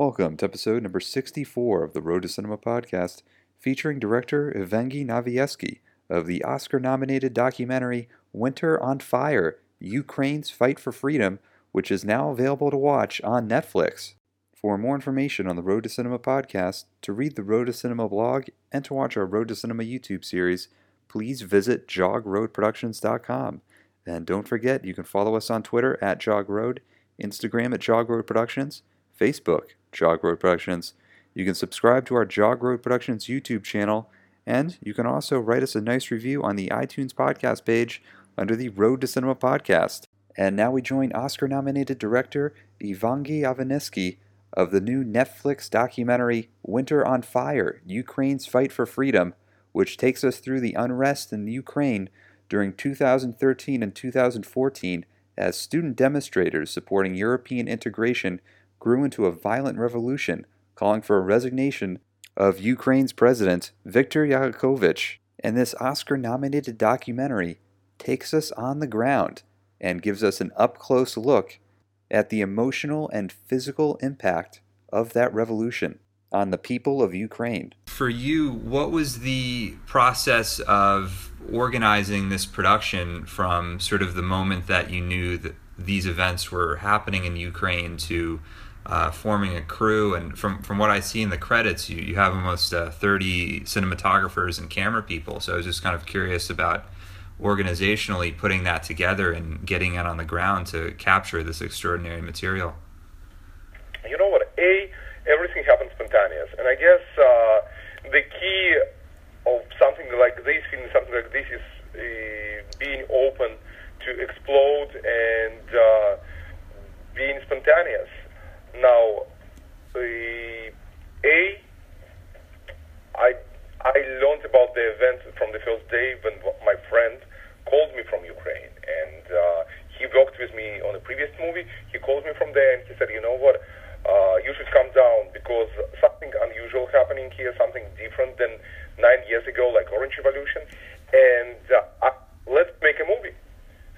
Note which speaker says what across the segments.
Speaker 1: Welcome to episode number 64 of the Road to Cinema podcast, featuring director Evgeny Afineevsky of the Oscar nominated documentary Winter on Fire Ukraine's Fight for Freedom, which is now available to watch on Netflix. For more information on the Road to Cinema podcast, to read the Road to Cinema blog, and to watch our Road to Cinema YouTube series, please visit jogroadproductions.com. And don't forget, you can follow us on Twitter at jogroad, Instagram at jogroad productions, Facebook, Jog Road Productions. You can subscribe to our Jog Road Productions YouTube channel, and you can also write us a nice review on the iTunes podcast page under the Road to Cinema podcast. And now we join Oscar nominated director Evgeny Afineevsky of the new Netflix documentary Winter on Fire Ukraine's Fight for Freedom, which takes us through the unrest in Ukraine during 2013 and 2014 as student demonstrators supporting European integration grew into a violent revolution calling for a resignation of Ukraine's president, Viktor Yanukovych. And this Oscar nominated documentary takes us on the ground and gives us an up close look at the emotional and physical impact of that revolution on the people of Ukraine.
Speaker 2: For you, what was the process of organizing this production from sort of the moment that you knew that these events were happening in Ukraine to uh, forming a crew. And from, from what I see in the credits, you, you have almost uh, 30 cinematographers and camera people. So I was just kind of curious about organizationally putting that together and getting it on the ground to capture this extraordinary material.
Speaker 3: You know what? A, everything happens spontaneous. And I guess uh, the key of something like this, in something like this, is uh, being open to explode and uh, being spontaneous. Now, A, I I learned about the event from the first day when my friend called me from Ukraine, and uh, he worked with me on a previous movie. He called me from there, and he said, "You know what? Uh, you should come down because something unusual happening here, something different than nine years ago, like Orange Revolution, and uh, I, let's make a movie."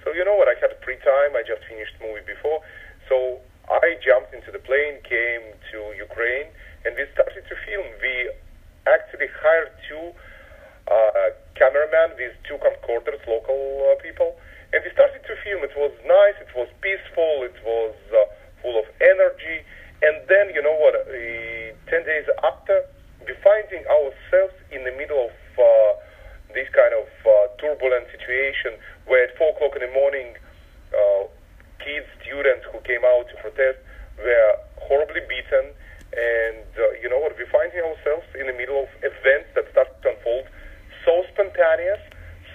Speaker 3: So you know what? I had free time. I just finished movie before, so I jumped into the plane, came to Ukraine, and we started to film. We actually hired two uh, cameramen with two camcorders, local uh, people, and we started to film. It was nice, it was peaceful, it was uh, full of energy. And then, you know what, uh, 10 days after, we finding ourselves in the middle of uh, this kind of uh, turbulent situation where at 4 o'clock in the morning, uh, kids, students who came out to protest were horribly beaten. And uh, you know what? We're finding ourselves in the middle of events that start to unfold so spontaneous.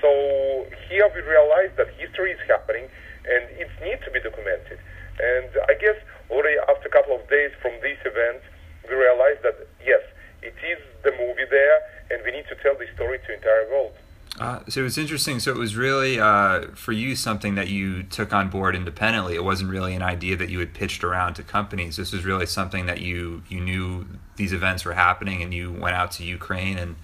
Speaker 3: So here we realize that history is happening and it needs to be documented. And I guess already after a couple of days from this event, we realized that yes, it is the movie there, and we need to tell the story to entire world.
Speaker 2: Uh, so it's interesting. So it was really uh, for you something that you took on board independently. It wasn't really an idea that you had pitched around to companies. This was really something that you you knew these events were happening, and you went out to Ukraine and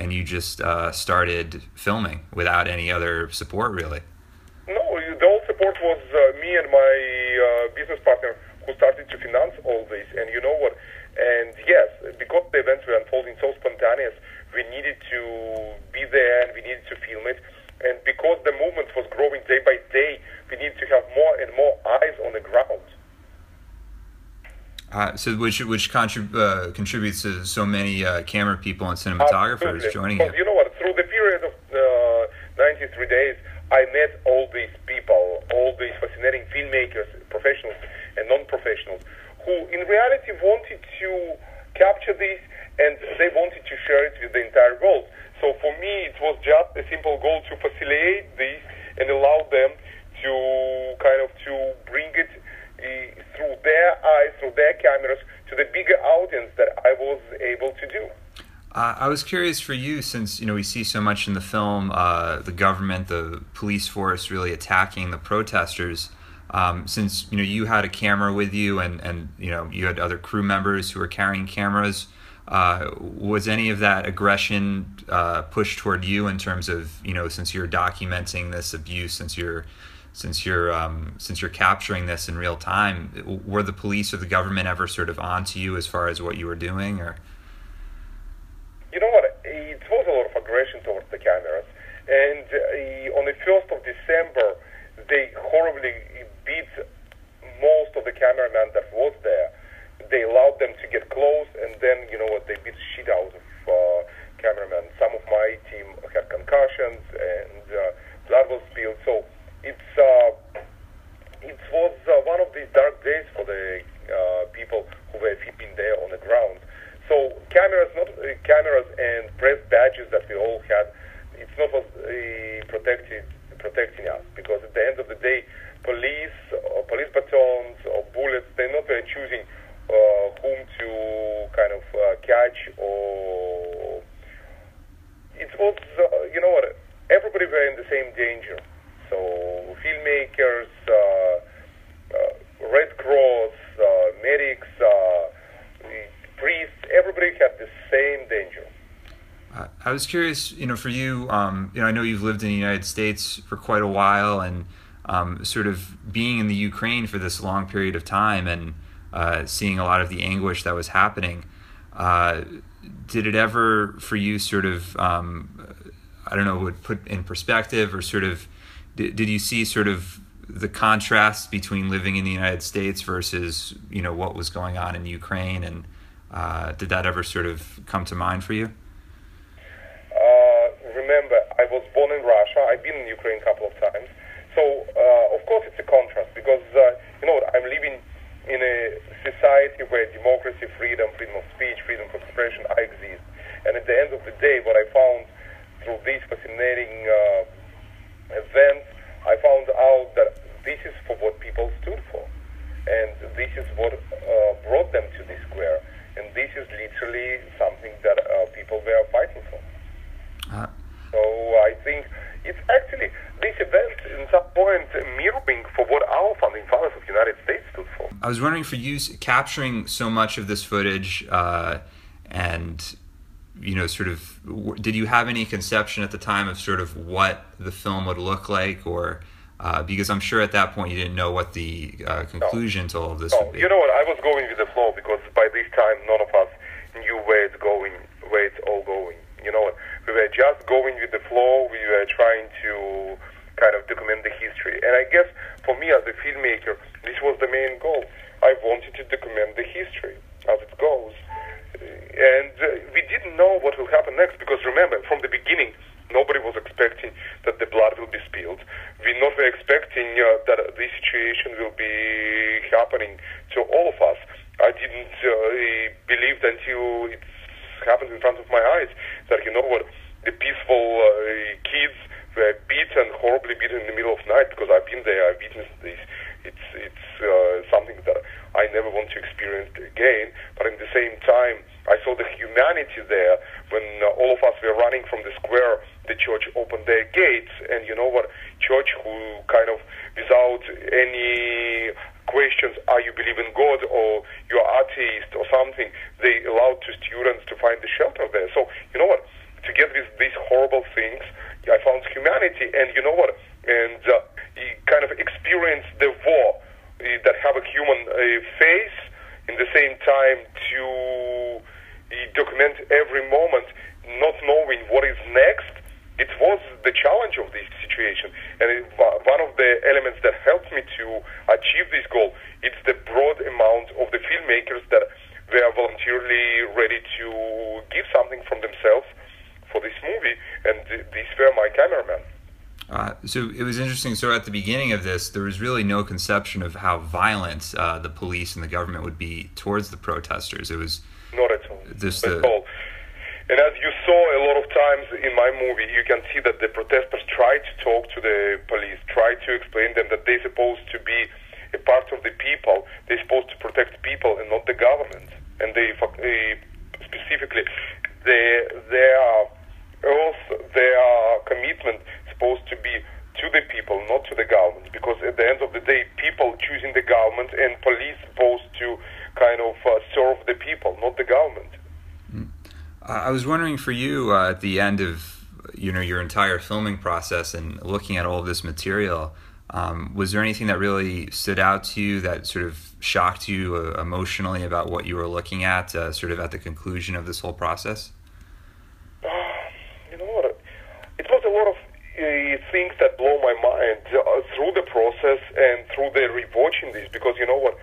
Speaker 2: and you just uh, started filming without any other support, really.
Speaker 3: No, the whole support was uh, me and my uh, business partner who started to finance all this. And you know what? And yes, because the events were unfolding so spontaneous we needed to be there and we needed to film it. And because the movement was growing day by day, we needed to have more and more eyes on the ground.
Speaker 2: Uh, so, which which contrib- uh, contributes to so many uh, camera people and cinematographers
Speaker 3: Absolutely.
Speaker 2: joining you.
Speaker 3: You know what? Through the period of uh, 93 days, I met all these people, all these fascinating filmmakers, professionals and non-professionals, who in reality wanted to capture this and they wanted to share it with the entire world. So for me, it was just a simple goal to facilitate this and allow them to kind of to bring it uh, through their eyes, through their cameras, to the bigger audience that I was able to do.
Speaker 2: Uh, I was curious for you, since you know we see so much in the film, uh, the government, the police force, really attacking the protesters. Um, since you know you had a camera with you, and and you know you had other crew members who were carrying cameras. Uh, was any of that aggression uh, pushed toward you in terms of you know since you're documenting this abuse, since you're since you're um, since you're capturing this in real time, were the police or the government ever sort of onto you as far as what you were doing, or?
Speaker 3: You know what? It was a lot of aggression towards the cameras, and uh, on the first of December, they horribly beat most of the cameramen that was there. They allowed them to get close, and then you know what? They beat shit out of uh, cameramen. Some of my team had concussions, and uh, blood was spilled. So it's uh, it was uh, one of these dark days for the uh, people who were sleeping there on the ground. So cameras, not uh, cameras and press badges that we all had, it's not uh, protected protecting us because at the end of the day, police or police batons or bullets, they're not really choosing uh, whom to kind of uh, catch or it was uh, you know what everybody were in the same danger. So filmmakers, uh, uh, Red Cross, uh, medics, everybody had the same danger.
Speaker 2: I was curious, you know, for you, um, you know, I know you've lived in the United States for quite a while, and um, sort of being in the Ukraine for this long period of time, and uh, seeing a lot of the anguish that was happening. Uh, did it ever, for you, sort of, um, I don't know, would put in perspective, or sort of, did, did you see sort of the contrast between living in the United States versus, you know, what was going on in Ukraine, and uh, did that ever sort of come to mind for you?
Speaker 3: remember, I was born in Russia. I've been in Ukraine a couple of times. So, uh, of course, it's a contrast because, uh, you know, I'm living in a society where democracy, freedom, freedom of speech, freedom of expression I exist. And at the end of the day, what I found through these fascinating uh, events, I found out that this is for what people stood for. And this is what uh, brought them to this square. And this is literally something that uh, people were fighting for. Uh, so I think it's actually this event in some point mirroring for what our founding fathers of the United States stood for.
Speaker 2: I was wondering for you capturing so much of this footage uh, and you know sort of did you have any conception at the time of sort of what the film would look like or uh, because I'm sure at that point you didn't know what the uh, conclusion no. to all of this
Speaker 3: no.
Speaker 2: would be.
Speaker 3: You know what? I was going with the flow because by this time none of us knew where it's going, where it's all going. You know, we were just going with the flow. We were trying to kind of document the history. And I guess for me as a filmmaker, this was the main goal. I wanted to document the history as it goes. And uh, we didn't know what will happen next because remember, from the beginning, nobody was expecting that the blood will be spilled. We not were expecting uh, that this situation will be happening to all of us. I didn't uh, believe until it's happened in front of my eyes that you know what the peaceful uh, kids were beaten horribly beaten in the middle of night because I've been there I've witnessed this it's it's uh, something that I never want to experience again but at the same time I saw the humanity there when uh, all of us were running from the square the church opened their gates and you know what church who kind of without any questions, are you believe in God or you're atheist or they allowed to students to find the shelter there. So, you know what, to get these, these horrible things, I found humanity. And you know what, and uh, kind of experience the war uh, that have a human uh, face. In the same time to uh, document every moment, not knowing what is next it was the challenge of this situation. And it, one of the elements that helped me to achieve this goal, it's the broad amount of the filmmakers that were voluntarily ready to give something from themselves for this movie, and these were my cameramen.
Speaker 2: Uh, so it was interesting. So at the beginning of this, there was really no conception of how violent uh, the police and the government would be towards the protesters. It was
Speaker 3: not at all.
Speaker 2: Just
Speaker 3: at all. And as you saw a lot of times in my movie, you can see that the protesters try to talk to the police, try to explain them that they're supposed to be a part of the people. They're supposed to protect people and not the government. And they specifically, their their also their commitment supposed to be to the people, not to the government. Because at the end of the day, people choosing the government and police supposed to kind of uh, serve the people, not the government.
Speaker 2: I was wondering for you uh, at the end of you know your entire filming process and looking at all of this material, Um, was there anything that really stood out to you that sort of shocked you uh, emotionally about what you were looking at, uh, sort of at the conclusion of this whole process?
Speaker 3: You know what? It was a lot of uh, things that blow my mind uh, through the process and through the rewatching this because you know what?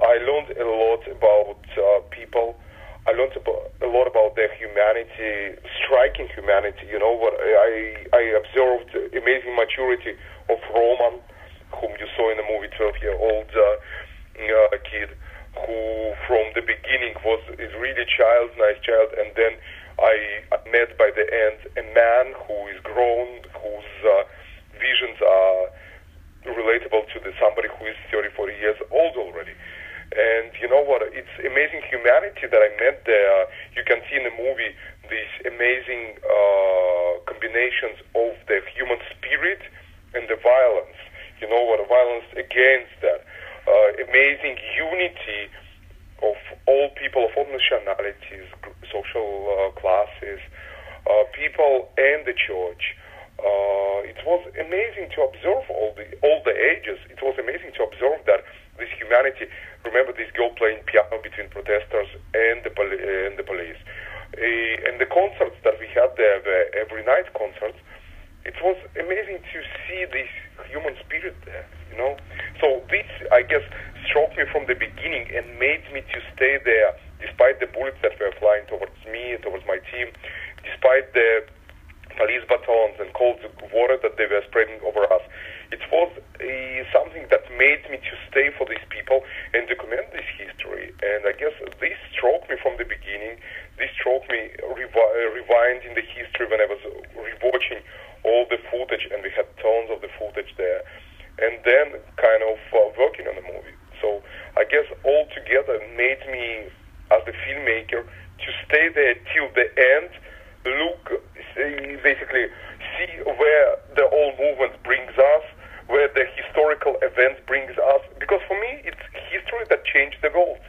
Speaker 3: I learned a lot about uh, people. I learned about, a lot about their humanity, striking humanity. You know what? I I observed amazing maturity of Roman, whom you saw in the movie, 12 year old uh, uh, kid, who from the beginning was is really child, nice child, and then I met by the end a man who is grown, whose uh, visions are relatable to the somebody who is 30, 40 years old already. And you know what? It's amazing humanity that I met there. You can see in the movie these amazing uh, combinations of the human spirit and the violence. You know what? Violence against that. Uh, amazing unity of all people of all nationalities, social uh, classes, uh, people and the church. Uh, it was amazing to observe all the all the ages. It was amazing to observe that this humanity. Remember this girl playing piano between protesters and the poli- and the police, uh, and the concerts that we had there, the every night concerts it was amazing to see this human spirit there, you know. So this, I guess, struck me from the beginning and made me to stay there, despite the bullets that were flying towards me, towards my team, despite the police batons and cold water that they were spreading over us. It was uh, something that made me to stay for these people and document this history. And I guess this struck me from the beginning. This struck me revi- rewind in the history when I was rewatching all the footage, and we had tons of the footage there, and then kind of uh, working on the movie. So I guess all together made me, as the filmmaker, to stay there till the end, look, see, basically see where the whole movement brings us, where the historical events brings us. Because for me, it's history that changed the world.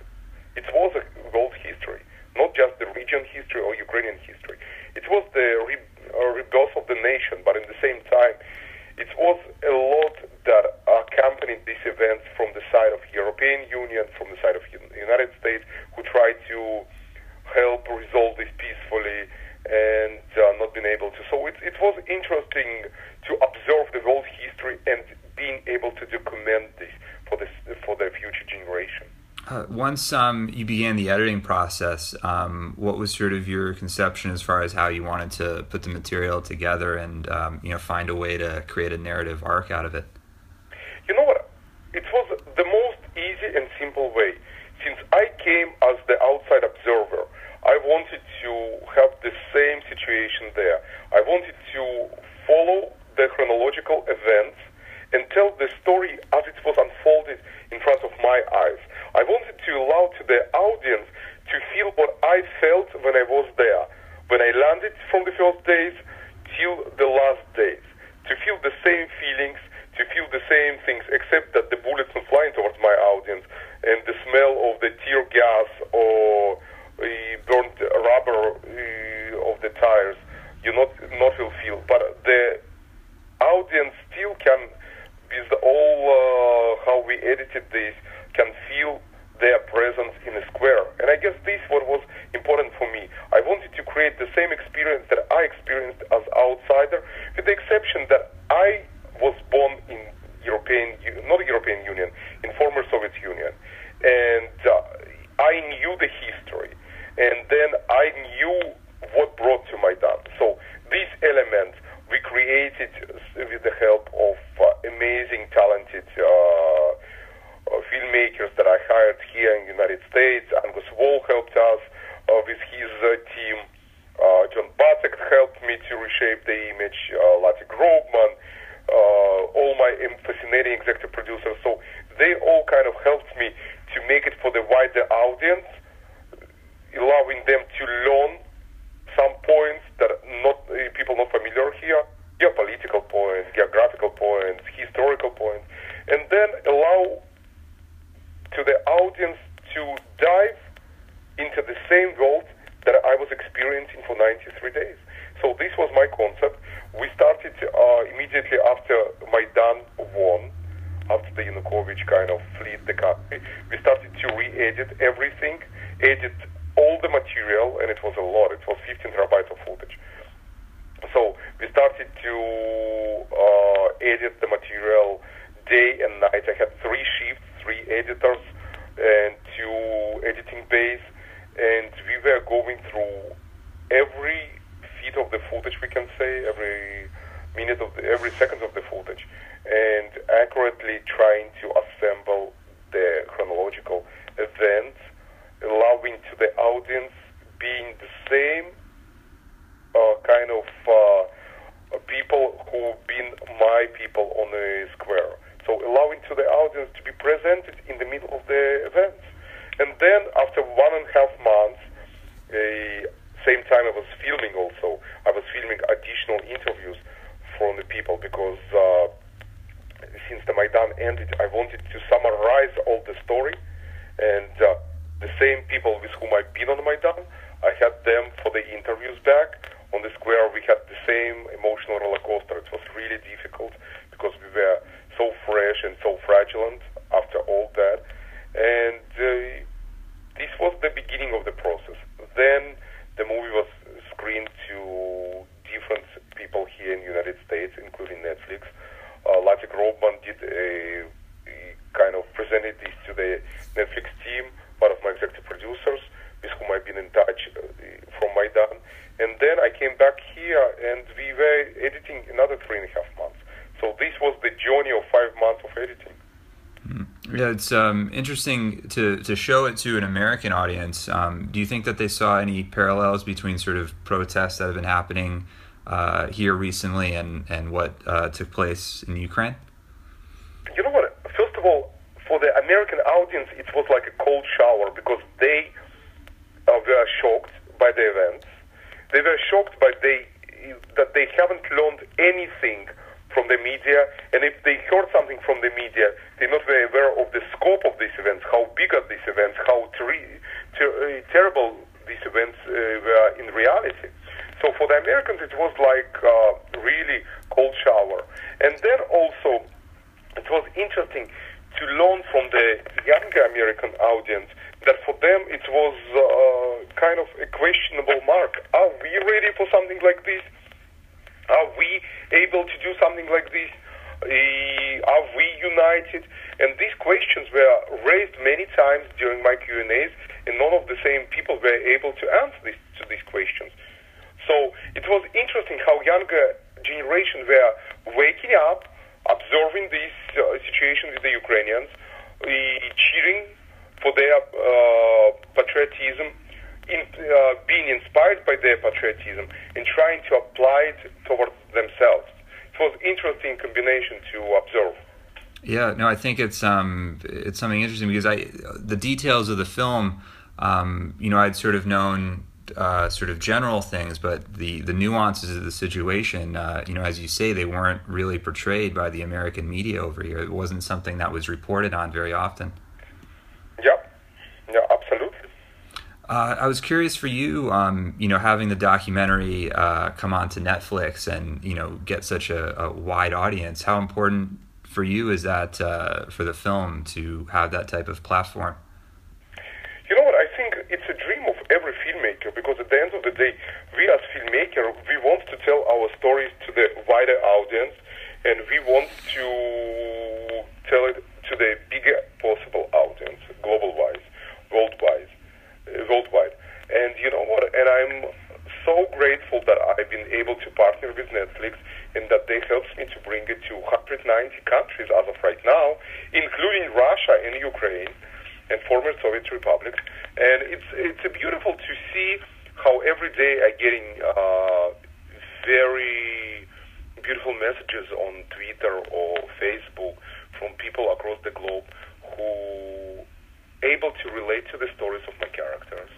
Speaker 3: It was a world history, not just the region history or Ukrainian history. It was the re- uh, rebirth of the nation, but in the same time, it was a lot that accompanied these events from the side of European Union, from the side of the United States, who tried to help resolve this peacefully and uh, not been able to. So it, it was interesting to observe the whole history and being able to document this for this for the future generation.
Speaker 2: Uh, once um, you began the editing process, um, what was sort of your conception as far as how you wanted to put the material together and um, you know find a way to create a narrative arc out of it?
Speaker 3: You know what? It was the most easy and simple way. Since I came as the outside observer, I wanted to have the same situation there. I wanted to follow the chronological events and tell the story as it was unfolded in front of my eyes. I wanted to allow to the audience to feel what I felt when I was there, when I landed from the first days till the last days, to feel the same feelings, to feel the same things, except that the bullets were flying towards my audience and the smell of the tear gas or uh, burnt rubber uh, of the tires, you not not will feel. But the audience still can, with all uh, how we edited this, can feel their presence in a square. And I guess this what was important for me. I wanted to create the same experience that I experienced as outsider, with the exception that I was born in European, not European Union, in former Soviet Union, and uh, I knew the history, and then I knew what brought to Maidan. So these elements we created with the help of uh, amazing, talented. Uh, filmmakers that I hired here in the United States. Angus Wall helped us uh, with his uh, team. Uh, John Batek helped me to reshape the image. Uh, Lati Grobman, all my fascinating executive producers. So they all kind of helped me to make it for the wider audience, allowing them to learn some points that not uh, people not familiar here, geopolitical points, geographical points, historical points, and then allow audience to dive into the same world that I was experiencing for 93 days. So this was my concept. We started uh, immediately after Maidan won, after the Yanukovych kind of fled the country. We started to re-edit everything, edit all the material, and it was a lot. It was 15 terabytes of footage. So we started to uh, edit the material day and night. I had three shifts, three editors, and to editing base, and we were going through every feet of the footage, we can say, every minute of the, every second of the footage, and accurately trying to assemble the chronological events, allowing to the audience being the same uh, kind of uh, people who've been my people on the square. So allowing to the audience to be presented in the middle of the event. And then after one and a half months, uh, same time I was filming also, I was filming additional interviews from the people because uh, since the Maidan ended, I wanted to summarize all the story and uh, the same people with whom I've been on Maidan, I had them for the interviews back. On the square, we had the same emotional roller coaster. It was really difficult because we were so fresh and so fraudulent after all that. And uh, this was the beginning of the process. Then the movie was screened to different people here in the United States, including Netflix. Uh, Lati Grobman did a, a kind of presented this to the Netflix team, one of my executive producers, with whom I've been in touch uh, from Maidan. And then I came back here, and we were editing another three and a half months. So this was the journey of five months of editing.
Speaker 2: Yeah, it's um, interesting to, to show it to an American audience. Um, do you think that they saw any parallels between sort of protests that have been happening uh, here recently and, and what uh, took place in Ukraine?
Speaker 3: You know what? First of all, for the American audience, it was like a cold shower because they uh, were shocked by the events. They were shocked by they that they haven't learned anything from the media, and if they heard something from the media, they're not very aware of the scope of these events, how big are these events, how ter- ter- uh, terrible these events uh, were in reality. So for the Americans, it was like uh, really cold shower. And then also, it was interesting to learn from the younger American audience that for them it was uh, kind of a questionable mark. Are we ready for something like this? Are we able to do something like this? Uh, are we united? And these questions were raised many times during my Q&As, and none of the same people were able to answer this, to these questions. So it was interesting how younger generation were waking up, observing this uh, situation with the Ukrainians, uh, cheering for their uh, patriotism, in, uh, being inspired by their patriotism and trying to apply it towards themselves. It was interesting combination to observe.
Speaker 2: Yeah, no, I think it's um, it's something interesting because I the details of the film, um, you know, I'd sort of known uh, sort of general things, but the the nuances of the situation, uh, you know, as you say, they weren't really portrayed by the American media over here. It wasn't something that was reported on very often.
Speaker 3: Yeah, yeah, absolutely.
Speaker 2: Uh, I was curious for you, um, you know, having the documentary uh, come onto Netflix and you know get such a, a wide audience. How important for you is that uh, for the film to have that type of platform?
Speaker 3: You know what? I think it's a dream of every filmmaker because at the end of the day, we as filmmaker, we want to tell our stories to the wider audience, and we want to tell it to the bigger possible audience, global wise, worldwide worldwide. And you know what? And I'm so grateful that I've been able to partner with Netflix and that they helped me to bring it to 190 countries as of right now, including Russia and Ukraine and former Soviet republics. And it's it's beautiful to see how every day I'm getting uh, very beautiful messages on Twitter or Facebook from people across the globe who able to relate to the stories of my characters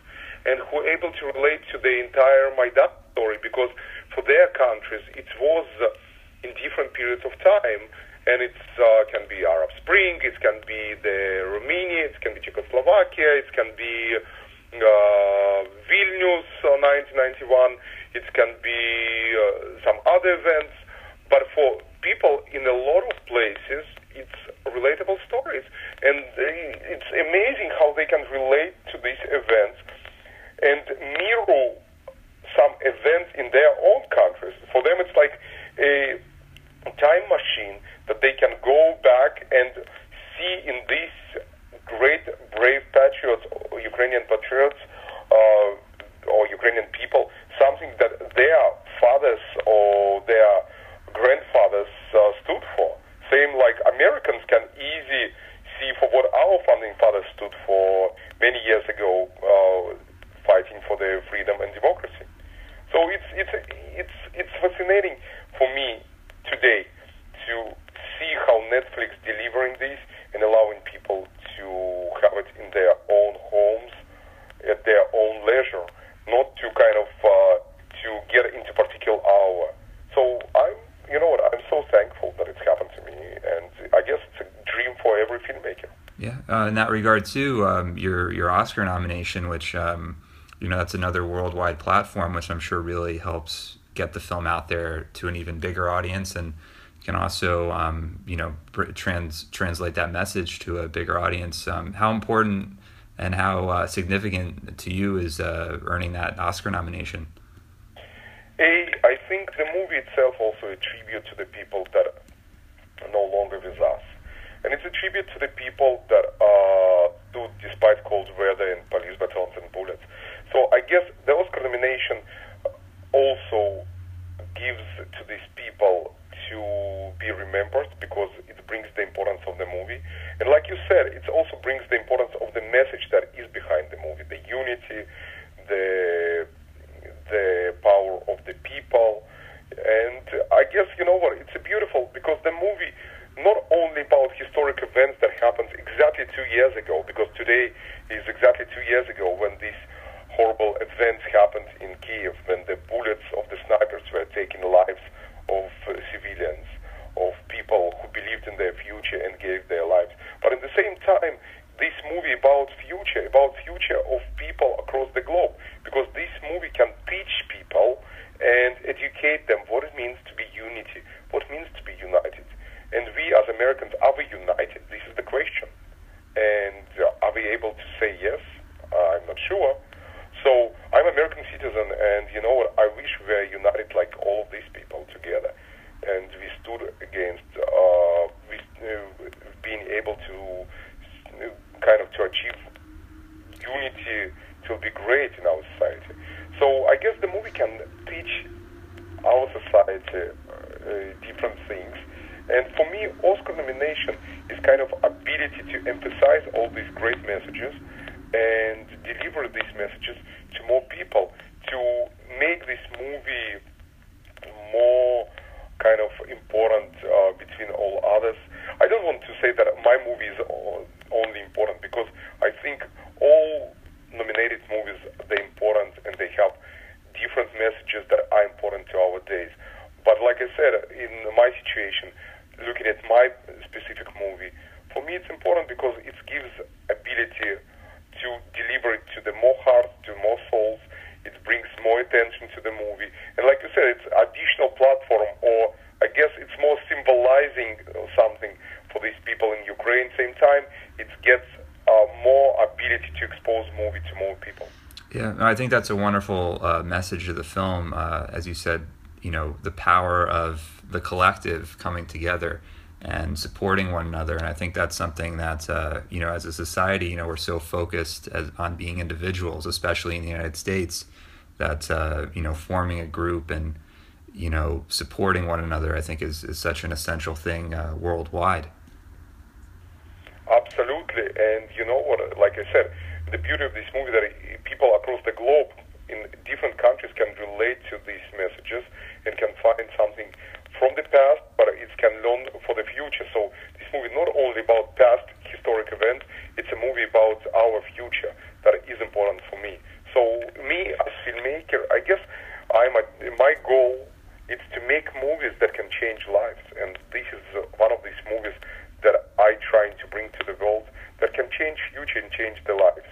Speaker 3: and who are able to relate to the entire Maidan story because for their countries it was uh, in different periods of time and it uh, can be Arab Spring, it can be the Romania, it can be Czechoslovakia, it can be uh, Vilnius uh, 1991, it can be some other events, but for people in a lot of places, it's relatable stories, and it's amazing how they can relate to these events and mirror some events in their own countries. For them, it's like a time machine that they can go back and see in these great, brave patriots, Ukrainian patriots, uh, or Ukrainian people, something that their fathers or their grandfathers uh, stood for. Same like Americans can easily see for what our founding fathers stood for many years ago, uh, fighting for their freedom and democracy. So it's it's it's it's fascinating for me today to see how Netflix delivering this and allowing people to have it in their own homes at their own leisure, not to kind of uh, to get into particular hour. So I'm you know what I'm so thankful that it's happened to me, and I guess it's a dream for every filmmaker.
Speaker 2: Yeah, uh, in that regard too, um, your your Oscar nomination, which um, you know that's another worldwide platform, which I'm sure really helps get the film out there to an even bigger audience, and can also um, you know trans translate that message to a bigger audience. Um, how important and how uh, significant to you is uh, earning that Oscar nomination?
Speaker 3: I think the movie itself also a tribute to the people that are no longer with us. And it's a tribute to the people that uh, do despite cold weather and police batons and bullets. So I guess the Oscar nomination also gives to these people to be remembered because it brings the importance of the movie. And like you said, it also brings the importance of the message that is behind the movie, the unity, the the power of the people. And I guess you know what? It's beautiful because the movie not only about historic events that happened exactly two years ago, because today is exactly two years ago when these horrible events happened in Kiev, when the bullets of the snipers were taking lives of uh, civilians, of people who believed in their future and gave their lives. But at the same time, this movie about future, about future of people across the globe, because this movie can teach people and educate them what it means to be unity, what it means to be united. And we as Americans, are we united? This is the question. And uh, are we able to say yes? Uh, I'm not sure. So I'm an American citizen, and you know what? I wish we were united like all of these people together. And we stood against uh, we, uh, being able to uh, kind of to achieve unity to be great in our society. So I guess the movie can teach our society uh, different things and for me, Oscar nomination is kind of ability to emphasize all these great messages and deliver these messages to more people, to make this movie more kind of important uh, between all others. I don't want to say that my movie is only important because I think all nominated movies they're important and they have different messages that are important to our days. But like I said, in my situation, looking at my specific movie, for me it's important because it gives ability to deliver it to the more hearts, to more souls. It brings more attention to the movie, and like you said, it's additional platform, or I guess it's more symbolizing something for these people in Ukraine. Same time, it gets uh, more ability to expose movie to more people.
Speaker 2: Yeah, I think that's a wonderful uh, message of the film. Uh, as you said, you know, the power of the collective coming together and supporting one another. And I think that's something that, uh, you know, as a society, you know, we're so focused as, on being individuals, especially in the United States, that, uh, you know, forming a group and, you know, supporting one another, I think is, is such an essential thing uh, worldwide.
Speaker 3: Absolutely. And you know what, like I said, the beauty of this movie that people across the globe in different countries can relate to these messages and can find something from the past, but it can learn for the future. So this movie not only about past historic events, it's a movie about our future that is important for me. So me as filmmaker, I guess I'm a, my goal is to make movies that can change lives, and this is one of these movies that I trying to bring to the world that can change future and change the lives.